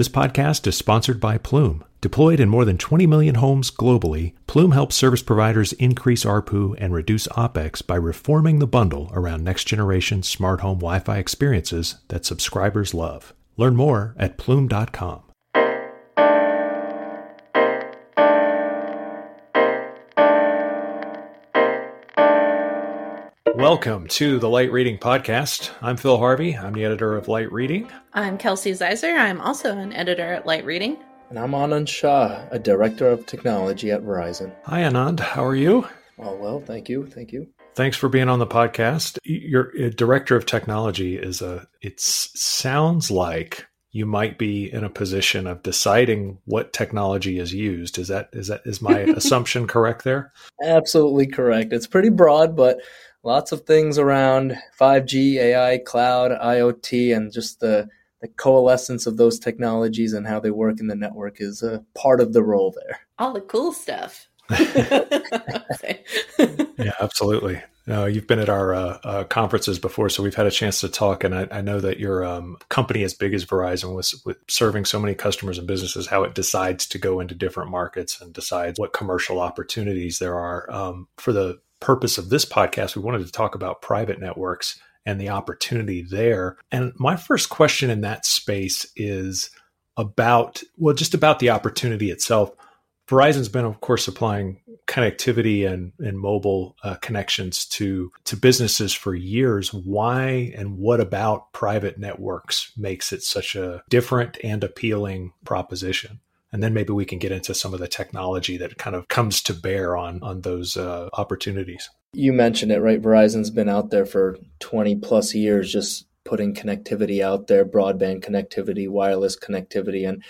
This podcast is sponsored by Plume. Deployed in more than 20 million homes globally, Plume helps service providers increase ARPU and reduce OPEX by reforming the bundle around next generation smart home Wi Fi experiences that subscribers love. Learn more at plume.com. Welcome to the Light Reading Podcast. I'm Phil Harvey. I'm the editor of Light Reading. I'm Kelsey Ziser. I'm also an editor at Light Reading. And I'm Anand Shah, a director of technology at Verizon. Hi, Anand. How are you? Oh, well, thank you. Thank you. Thanks for being on the podcast. Your uh, director of technology is a, it sounds like you might be in a position of deciding what technology is used. Is that, is that, is my assumption correct there? Absolutely correct. It's pretty broad, but lots of things around 5G, AI, cloud, IoT, and just the, the coalescence of those technologies and how they work in the network is a part of the role there. All the cool stuff. yeah, absolutely. No, you've been at our uh, uh, conferences before, so we've had a chance to talk. And I, I know that your um, company, as big as Verizon, was with serving so many customers and businesses, how it decides to go into different markets and decides what commercial opportunities there are um, for the purpose of this podcast, we wanted to talk about private networks and the opportunity there. And my first question in that space is about, well, just about the opportunity itself. Verizon's been, of course, supplying connectivity and, and mobile uh, connections to to businesses for years. Why and what about private networks makes it such a different and appealing proposition? and then maybe we can get into some of the technology that kind of comes to bear on on those uh, opportunities. You mentioned it, right? Verizon's been out there for 20 plus years, just putting connectivity out there, broadband connectivity, wireless connectivity, and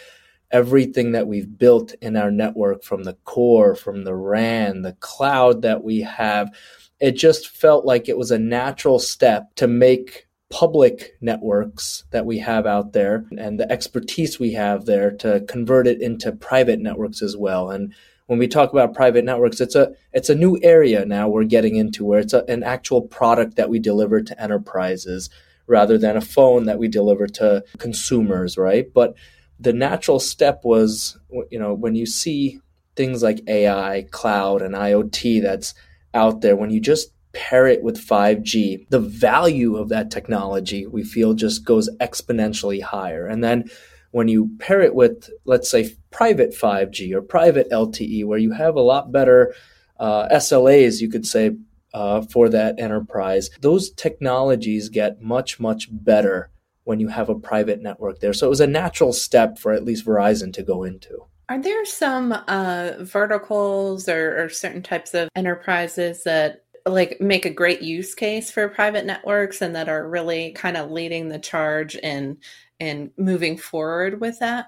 everything that we've built in our network from the core, from the RAN, the cloud that we have. It just felt like it was a natural step to make public networks that we have out there and the expertise we have there to convert it into private networks as well. And when we talk about private networks, it's a it's a new area now we're getting into where it's a, an actual product that we deliver to enterprises rather than a phone that we deliver to consumers, right? But the natural step was, you know, when you see things like AI, cloud, and IoT that's out there, when you just pair it with 5G, the value of that technology we feel just goes exponentially higher. And then when you pair it with, let's say, private 5G or private LTE, where you have a lot better uh, SLAs, you could say, uh, for that enterprise, those technologies get much, much better when you have a private network there. So it was a natural step for at least Verizon to go into. Are there some uh, verticals or, or certain types of enterprises that like make a great use case for private networks and that are really kind of leading the charge in in moving forward with that?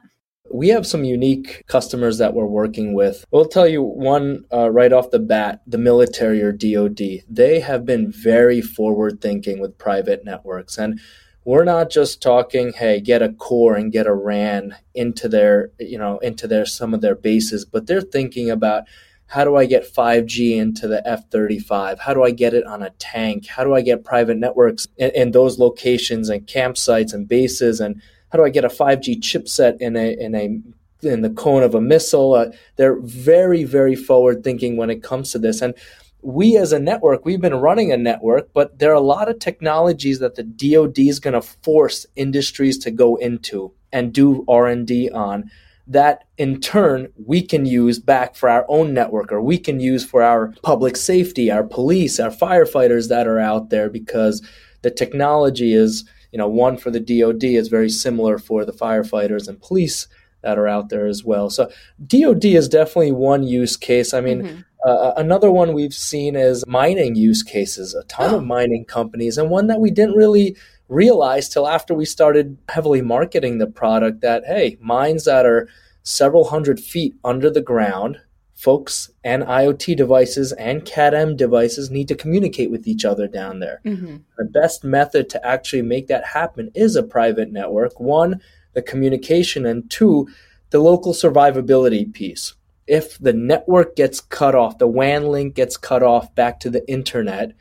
We have some unique customers that we're working with. We'll tell you one uh, right off the bat the military or DoD. They have been very forward thinking with private networks. And we're not just talking, hey, get a core and get a RAN into their, you know, into their some of their bases, but they're thinking about how do I get 5G into the F 35? How do I get it on a tank? How do I get private networks in, in, those locations and campsites and bases? And how do I get a 5G chipset in a, in a in the cone of a missile? Uh, they're very, very forward thinking when it comes to this. And we as a network, we've been running a network, but there are a lot of technologies that the DoD is going to force industries to go into and do R&D on that in turn we can use back for our own network or we can use for our public safety, our police, our firefighters that are out there because the technology is, you know, one for the DoD is very similar for the firefighters and police that are out there as well. So DoD is definitely one use case. I mean, mm-hmm. Uh, another one we've seen is mining use cases, a ton oh. of mining companies, and one that we didn't really realize till after we started heavily marketing the product that hey, mines that are several hundred feet under the ground, folks and IoT devices and CAT-M devices need to communicate with each other down there. Mm-hmm. The best method to actually make that happen is a private network. One, the communication, and two, the local survivability piece. If the network gets cut off, the WAN link gets cut off back to the internet,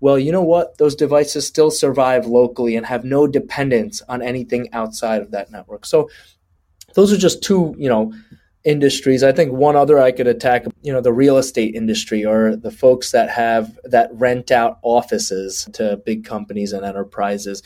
well, you know what? Those devices still survive locally and have no dependence on anything outside of that network. So those are just two, you know, industries. I think one other I could attack, you know, the real estate industry or the folks that have that rent out offices to big companies and enterprises.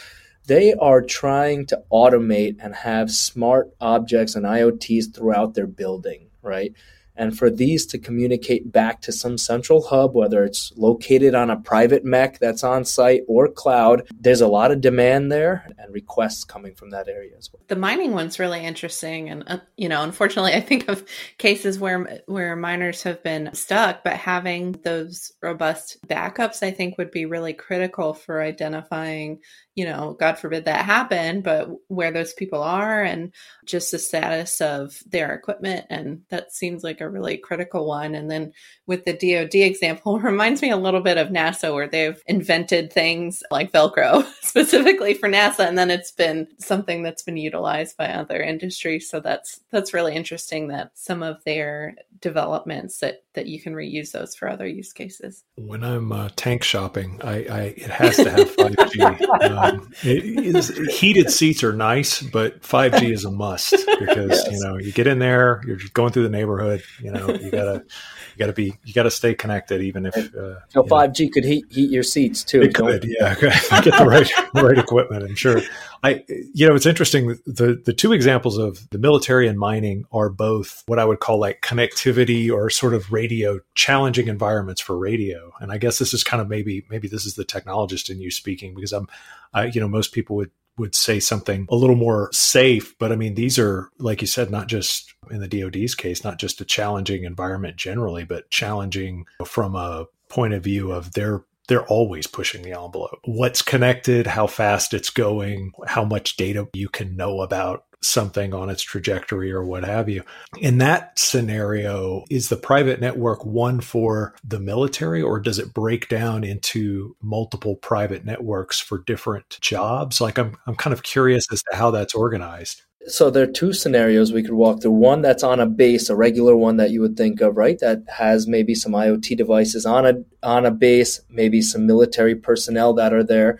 They are trying to automate and have smart objects and IoTs throughout their building, right? And for these to communicate back to some central hub, whether it's located on a private MEC that's on site or cloud, there's a lot of demand there and requests coming from that area as well. The mining one's really interesting, and uh, you know, unfortunately, I think of cases where where miners have been stuck, but having those robust backups, I think, would be really critical for identifying you know, God forbid that happen, but where those people are and just the status of their equipment. And that seems like a really critical one. And then with the DoD example, reminds me a little bit of NASA, where they've invented things like Velcro specifically for NASA, and then it's been something that's been utilized by other industries. So that's that's really interesting that some of their developments that that you can reuse those for other use cases. When I'm uh, tank shopping, I, I, it has to have 5G. um, it, heated seats are nice, but 5G is a must because yes. you know you get in there, you're just going through the neighborhood. You know you gotta you gotta be you gotta stay connected, even if uh, so 5G could heat heat your seats too. It could, yeah. Get the right right equipment. I'm sure. I, you know, it's interesting. The the two examples of the military and mining are both what I would call like connectivity or sort of radio challenging environments for radio. And I guess this is kind of maybe maybe this is the technologist in you speaking because I'm, I, you know, most people would would say something a little more safe. But I mean, these are, like you said, not just in the DoD's case, not just a challenging environment generally, but challenging from a point of view of their they're always pushing the envelope. What's connected, how fast it's going, how much data you can know about something on its trajectory or what have you. In that scenario, is the private network one for the military or does it break down into multiple private networks for different jobs? Like I'm I'm kind of curious as to how that's organized. So there are two scenarios we could walk through. One that's on a base, a regular one that you would think of, right? That has maybe some IoT devices on a on a base, maybe some military personnel that are there.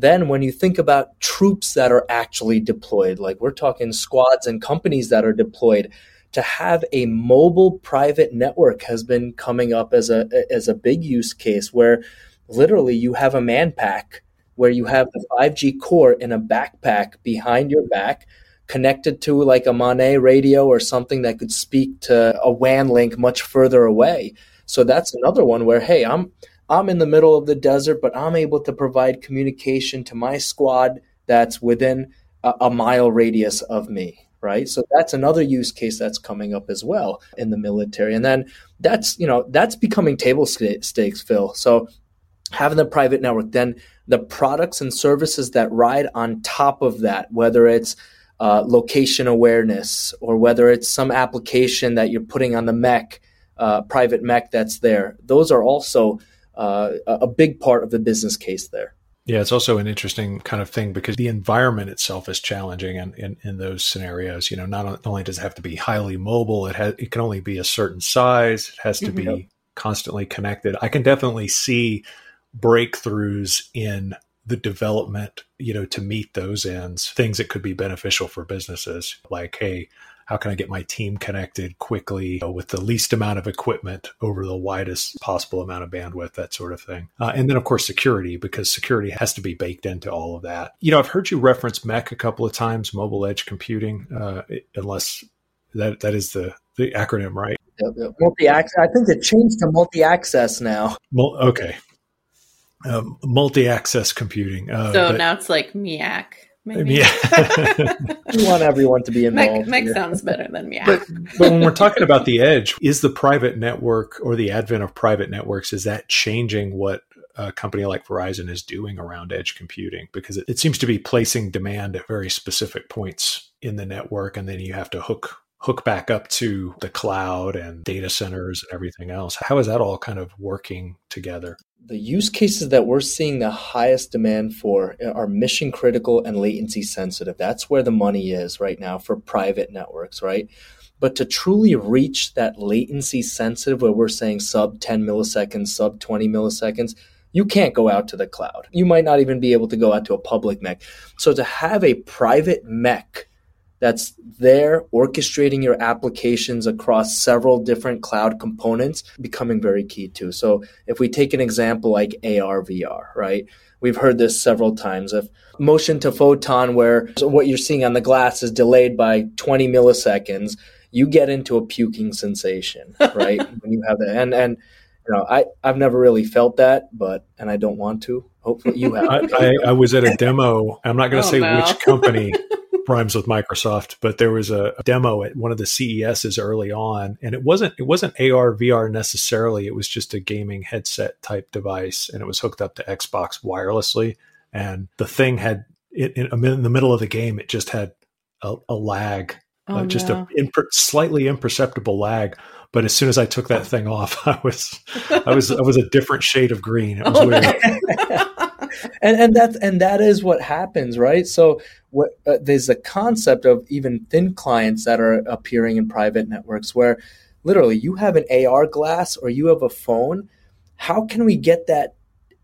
Then when you think about troops that are actually deployed, like we're talking squads and companies that are deployed, to have a mobile private network has been coming up as a as a big use case where literally you have a man pack where you have the 5G core in a backpack behind your back connected to like a MANET radio or something that could speak to a WAN link much further away. So that's another one where, hey, I'm I'm in the middle of the desert, but I'm able to provide communication to my squad that's within a, a mile radius of me right so that's another use case that's coming up as well in the military and then that's you know that's becoming table stakes phil so having the private network then the products and services that ride on top of that whether it's uh, location awareness or whether it's some application that you're putting on the MEC uh, private MEC that's there. Those are also uh, a big part of the business case there. Yeah, it's also an interesting kind of thing because the environment itself is challenging in, in, in those scenarios. You know, not only does it have to be highly mobile, it has it can only be a certain size. It has to mm-hmm. be constantly connected. I can definitely see breakthroughs in the development, you know, to meet those ends, things that could be beneficial for businesses, like, hey, how can I get my team connected quickly with the least amount of equipment over the widest possible amount of bandwidth, that sort of thing. Uh, and then, of course, security, because security has to be baked into all of that. You know, I've heard you reference MEC a couple of times, mobile edge computing, uh, unless that that is the the acronym, right? Multi access. I think it changed to multi access now. okay, um, multi-access computing. Uh, so but, now it's like MIAC. Maybe. Yeah. we want everyone to be involved. MEC, sounds better than MIAC. But, but when we're talking about the edge, is the private network or the advent of private networks, is that changing what a company like Verizon is doing around edge computing? Because it, it seems to be placing demand at very specific points in the network, and then you have to hook hook back up to the cloud and data centers and everything else. How is that all kind of working together? The use cases that we're seeing the highest demand for are mission critical and latency sensitive. That's where the money is right now for private networks, right? But to truly reach that latency sensitive, where we're saying sub 10 milliseconds, sub 20 milliseconds, you can't go out to the cloud. You might not even be able to go out to a public MEC. So to have a private MEC that's there orchestrating your applications across several different cloud components becoming very key too. So if we take an example like AR VR, right? We've heard this several times. If motion to photon where what you're seeing on the glass is delayed by 20 milliseconds, you get into a puking sensation, right? when you have that. And and you know, I, I've never really felt that, but and I don't want to. Hopefully you have. I, I, I was at a demo. I'm not going to oh, say no. which company rhymes with Microsoft, but there was a demo at one of the CESs early on, and it wasn't it wasn't AR VR necessarily. It was just a gaming headset type device, and it was hooked up to Xbox wirelessly. And the thing had in, in the middle of the game, it just had a, a lag, oh, uh, just no. a imper- slightly imperceptible lag. But as soon as I took that thing off, I was I was I was a different shade of green. It was oh, weird. and and that and that is what happens, right? So what uh, there's a concept of even thin clients that are appearing in private networks where literally you have an AR glass or you have a phone. How can we get that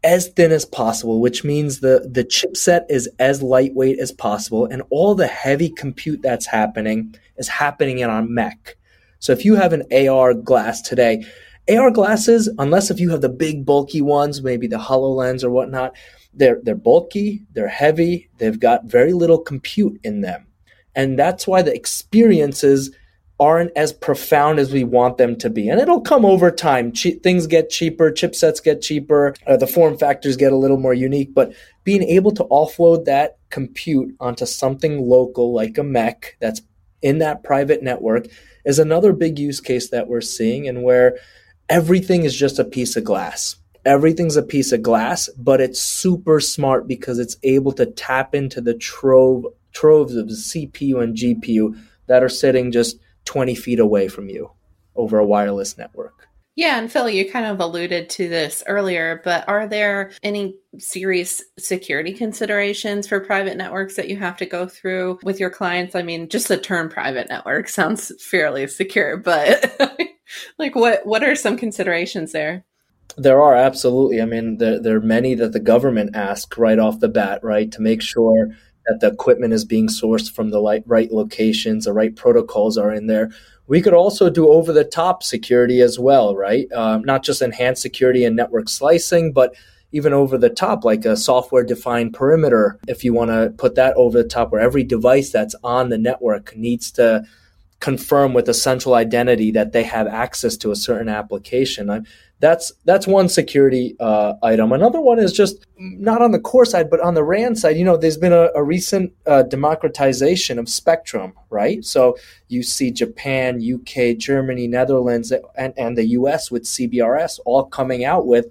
as thin as possible, which means the, the chipset is as lightweight as possible, and all the heavy compute that's happening is happening in our MEC. So if you have an AR glass today, AR glasses, unless if you have the big bulky ones, maybe the HoloLens or whatnot, they're they're bulky, they're heavy, they've got very little compute in them. And that's why the experiences aren't as profound as we want them to be. And it'll come over time. Che- things get cheaper, chipsets get cheaper, uh, the form factors get a little more unique, but being able to offload that compute onto something local like a MEC that's in that private network is another big use case that we're seeing and where everything is just a piece of glass everything's a piece of glass, but it's super smart because it's able to tap into the trove troves of the CPU and GPU that are sitting just 20 feet away from you over a wireless network. Yeah, and Phil, you kind of alluded to this earlier, but are there any serious security considerations for private networks that you have to go through with your clients? I mean, just the term private network sounds fairly secure, but like what what are some considerations there? There are absolutely. I mean, there, there are many that the government asks right off the bat, right, to make sure that the equipment is being sourced from the right, right locations, the right protocols are in there. We could also do over the top security as well, right? Um, not just enhanced security and network slicing, but even over the top, like a software defined perimeter, if you want to put that over the top, where every device that's on the network needs to confirm with a central identity that they have access to a certain application. I'm, that's that's one security uh, item. Another one is just not on the core side, but on the RAN side. You know, there's been a, a recent uh, democratization of spectrum, right? So you see Japan, UK, Germany, Netherlands, and, and the US with CBRS all coming out with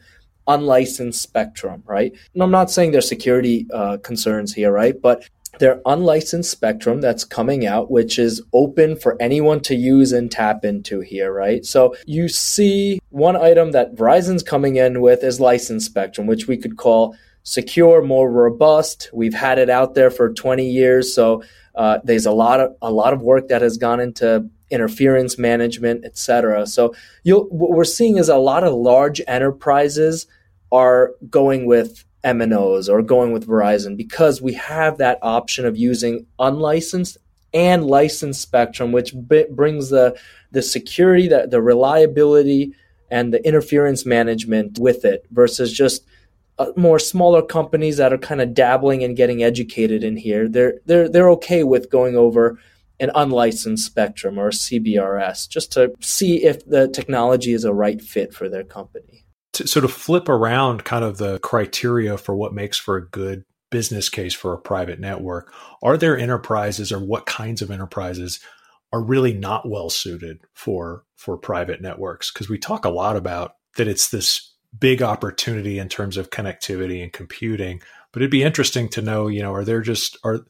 unlicensed spectrum, right? And I'm not saying there's security uh, concerns here, right? But their unlicensed spectrum that's coming out, which is open for anyone to use and tap into here, right? So you see one item that Verizon's coming in with is licensed spectrum, which we could call secure, more robust. We've had it out there for 20 years, so uh, there's a lot of a lot of work that has gone into interference management, et cetera. So what we're seeing is a lot of large enterprises are going with MNOs or going with Verizon because we have that option of using unlicensed and licensed spectrum, which b- brings the the security, the, the reliability, and the interference management with it versus just uh, more smaller companies that are kind of dabbling and getting educated in here. They're they're they're okay with going over an unlicensed spectrum or CBRS just to see if the technology is a right fit for their company to sort of flip around kind of the criteria for what makes for a good business case for a private network, are there enterprises or what kinds of enterprises are really not well suited for for private networks? Because we talk a lot about that it's this big opportunity in terms of connectivity and computing, but it'd be interesting to know, you know, are there just are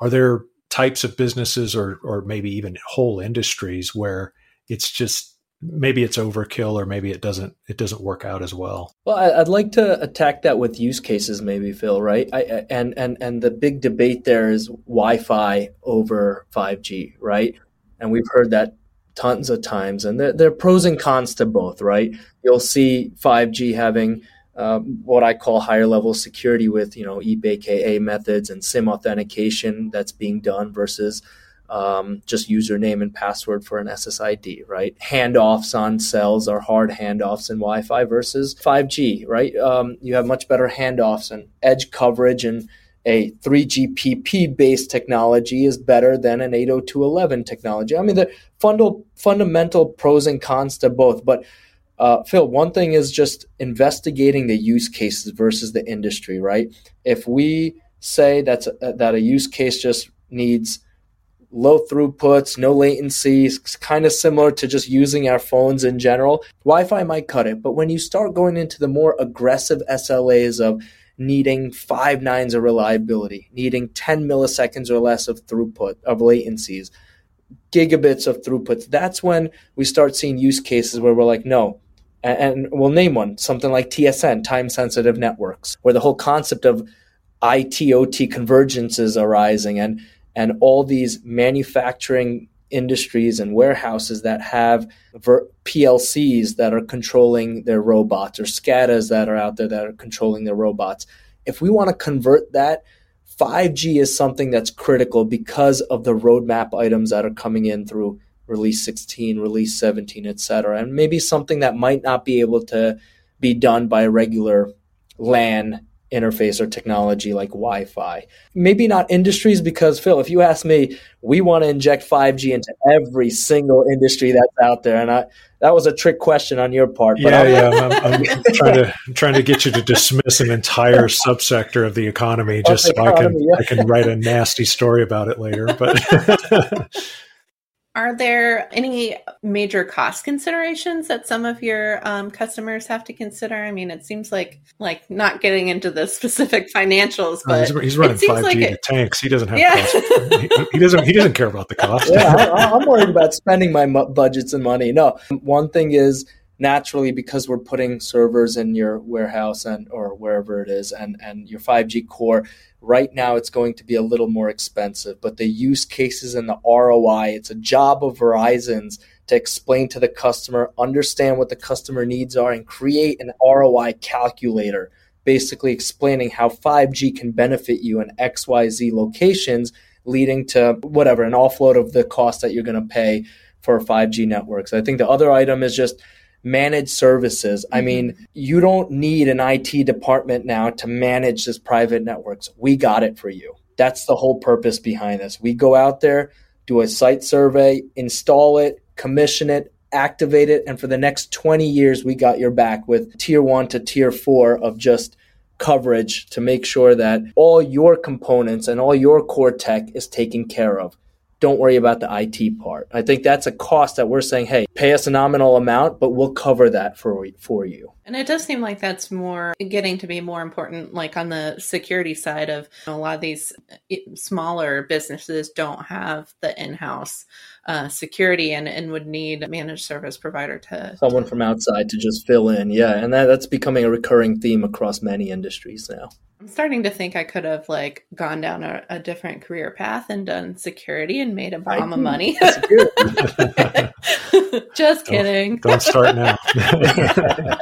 are there types of businesses or or maybe even whole industries where it's just maybe it's overkill or maybe it doesn't it doesn't work out as well. Well i'd like to attack that with use cases maybe phil right? I, and and and the big debate there is wi-fi over 5g right? And we've heard that tons of times and there, there are pros and cons to both right? You'll see 5g having um, what I call higher level security with you know EAP AKA methods and SIM authentication that's being done versus um, just username and password for an SSID, right? Handoffs on cells are hard handoffs in Wi Fi versus 5G, right? Um, you have much better handoffs and edge coverage and a 3GPP based technology is better than an 802.11 technology. I mean, the fundal, fundamental pros and cons to both. But uh, Phil, one thing is just investigating the use cases versus the industry, right? If we say that's a, that a use case just needs low throughputs, no latency, kind of similar to just using our phones in general, Wi Fi might cut it. But when you start going into the more aggressive SLAs of needing five nines of reliability, needing 10 milliseconds or less of throughput, of latencies, gigabits of throughputs, that's when we start seeing use cases where we're like, no. And we'll name one, something like TSN, time sensitive networks, where the whole concept of ITOT convergence is arising and and all these manufacturing industries and warehouses that have ver- PLCs that are controlling their robots or SCADAs that are out there that are controlling their robots. If we want to convert that, 5G is something that's critical because of the roadmap items that are coming in through release 16, release 17, et cetera, and maybe something that might not be able to be done by regular LAN interface or technology like Wi Fi. Maybe not industries, because Phil, if you ask me, we want to inject 5G into every single industry that's out there. And I, that was a trick question on your part. yeah, I'm, yeah. I'm, I'm, trying to I'm trying to get you to dismiss an entire subsector of the economy just so economy, I can yeah. I can write a nasty story about it later. But Are there any major cost considerations that some of your um, customers have to consider? I mean, it seems like like not getting into the specific financials, but he's, he's running five G like tanks. He doesn't have yeah. he, he, doesn't he doesn't care about the cost. yeah, I, am worried about spending my budgets and money. No, one thing is naturally because we're putting servers in your warehouse and or wherever it is and and your 5G core right now it's going to be a little more expensive but the use cases and the ROI it's a job of Verizon's to explain to the customer understand what the customer needs are and create an ROI calculator basically explaining how 5G can benefit you in XYZ locations leading to whatever an offload of the cost that you're going to pay for 5G networks. I think the other item is just managed services. I mm-hmm. mean, you don't need an IT department now to manage this private networks. We got it for you. That's the whole purpose behind this. We go out there, do a site survey, install it, commission it, activate it, and for the next 20 years, we got your back with tier one to tier four of just coverage to make sure that all your components and all your core tech is taken care of don't worry about the IT part. I think that's a cost that we're saying, hey, pay us a nominal amount, but we'll cover that for for you. And it does seem like that's more getting to be more important, like on the security side of you know, a lot of these eh, smaller businesses don't have the in-house uh, security and, and would need a managed service provider to someone from outside to just fill in. Yeah, and that, that's becoming a recurring theme across many industries now. I'm starting to think I could have like gone down a, a different career path and done security and made a bomb of money. Just kidding. Don't, don't start now.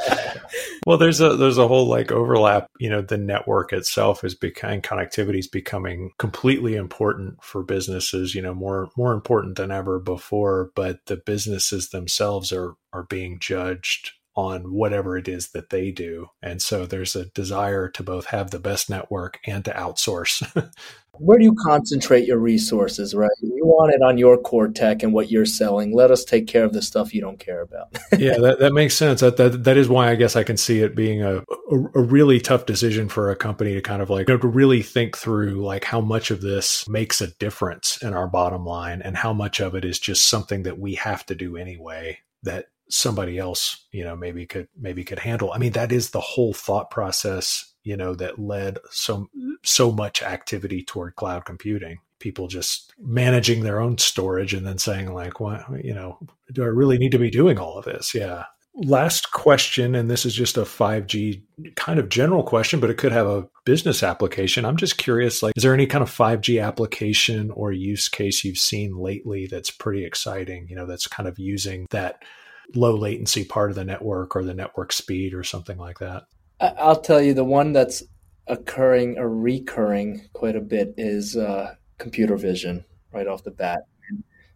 well, there's a there's a whole like overlap. You know, the network itself is becoming connectivity is becoming completely important for businesses. You know, more more important than ever before. But the businesses themselves are are being judged on whatever it is that they do. And so there's a desire to both have the best network and to outsource. Where do you concentrate your resources, right? You want it on your core tech and what you're selling. Let us take care of the stuff you don't care about. yeah, that, that makes sense. That, that that is why I guess I can see it being a, a, a really tough decision for a company to kind of like you know, to really think through like how much of this makes a difference in our bottom line and how much of it is just something that we have to do anyway that somebody else, you know, maybe could maybe could handle. I mean, that is the whole thought process, you know, that led so so much activity toward cloud computing. People just managing their own storage and then saying like, "What, you know, do I really need to be doing all of this?" Yeah. Last question, and this is just a 5G kind of general question, but it could have a business application. I'm just curious, like, is there any kind of 5G application or use case you've seen lately that's pretty exciting? You know, that's kind of using that low latency part of the network or the network speed or something like that? I'll tell you the one that's occurring or recurring quite a bit is uh, computer vision right off the bat.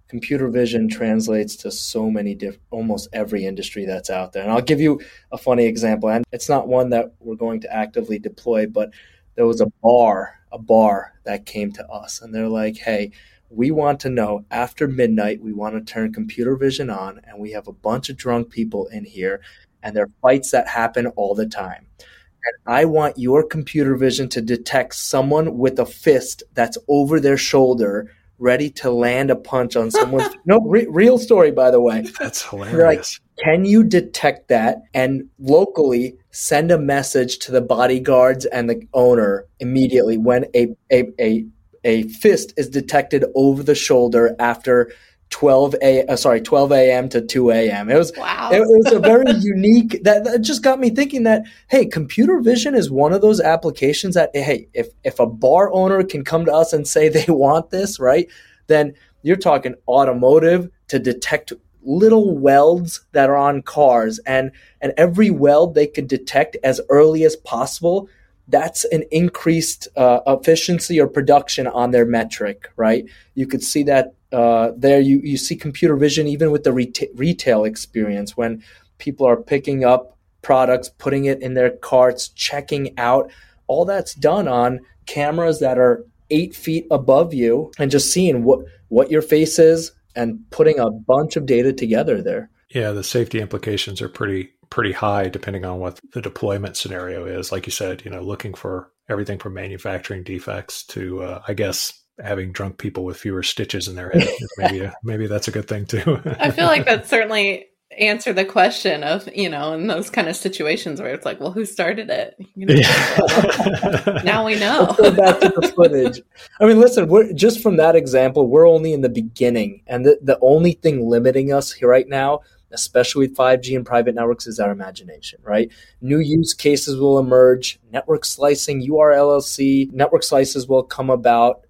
computer vision translates to so many different, almost every industry that's out there. And I'll give you a funny example. And it's not one that we're going to actively deploy, but there was a bar, a bar that came to us and they're like, hey, we want to know after midnight, we want to turn computer vision on, and we have a bunch of drunk people in here, and there are fights that happen all the time. And I want your computer vision to detect someone with a fist that's over their shoulder ready to land a punch on someone. no re- real story by the way that's hilarious like, can you detect that and locally send a message to the bodyguards and the owner immediately when a a, a, a fist is detected over the shoulder after 12 a uh, sorry 12 a.m to 2 a.m it was wow. it, it was a very unique that, that just got me thinking that hey computer vision is one of those applications that hey if if a bar owner can come to us and say they want this right then you're talking automotive to detect little welds that are on cars and and every weld they could detect as early as possible that's an increased uh, efficiency or production on their metric, right? You could see that uh, there. You you see computer vision even with the reta- retail experience when people are picking up products, putting it in their carts, checking out. All that's done on cameras that are eight feet above you, and just seeing what what your face is and putting a bunch of data together there. Yeah, the safety implications are pretty pretty high depending on what the deployment scenario is. Like you said, you know, looking for everything from manufacturing defects to, uh, I guess, having drunk people with fewer stitches in their head. maybe, uh, maybe that's a good thing too. I feel like that certainly answer the question of you know in those kind of situations where it's like well who started it you know, yeah. now we know Let's go back to the footage i mean listen we're just from that example we're only in the beginning and the, the only thing limiting us here right now especially with 5G and private networks, is our imagination, right? New use cases will emerge, network slicing, URLLC, network slices will come about,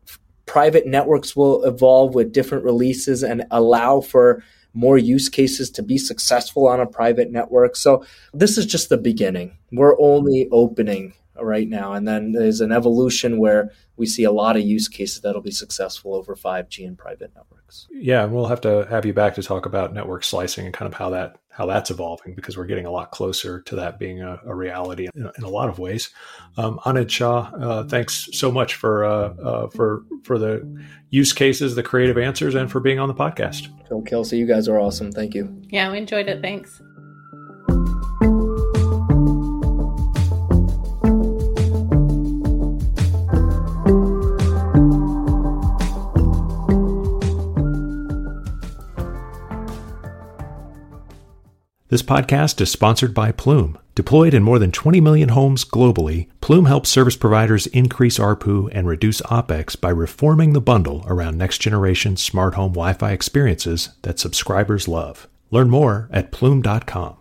private networks will evolve with different releases and allow for more use cases to be successful on a private network. So this is just the beginning. We're only opening right now. And then there's an evolution where we see a lot of use cases that'll be successful over 5G and private networks. Yeah, and we'll have to have you back to talk about network slicing and kind of how that how that's evolving because we're getting a lot closer to that being a, a reality in, in, a lot of ways. Um, Anand Shah, uh, thanks so much for uh, uh, for for the use cases, the creative answers, and for being on the podcast. Phil Kelsey, you guys are awesome. Thank you. Yeah, we enjoyed it. Thanks. This podcast is sponsored by Plume. Deployed in more than 20 million homes globally, Plume helps service providers increase ARPU and reduce OPEX by reforming the bundle around next generation smart home Wi Fi experiences that subscribers love. Learn more at plume.com.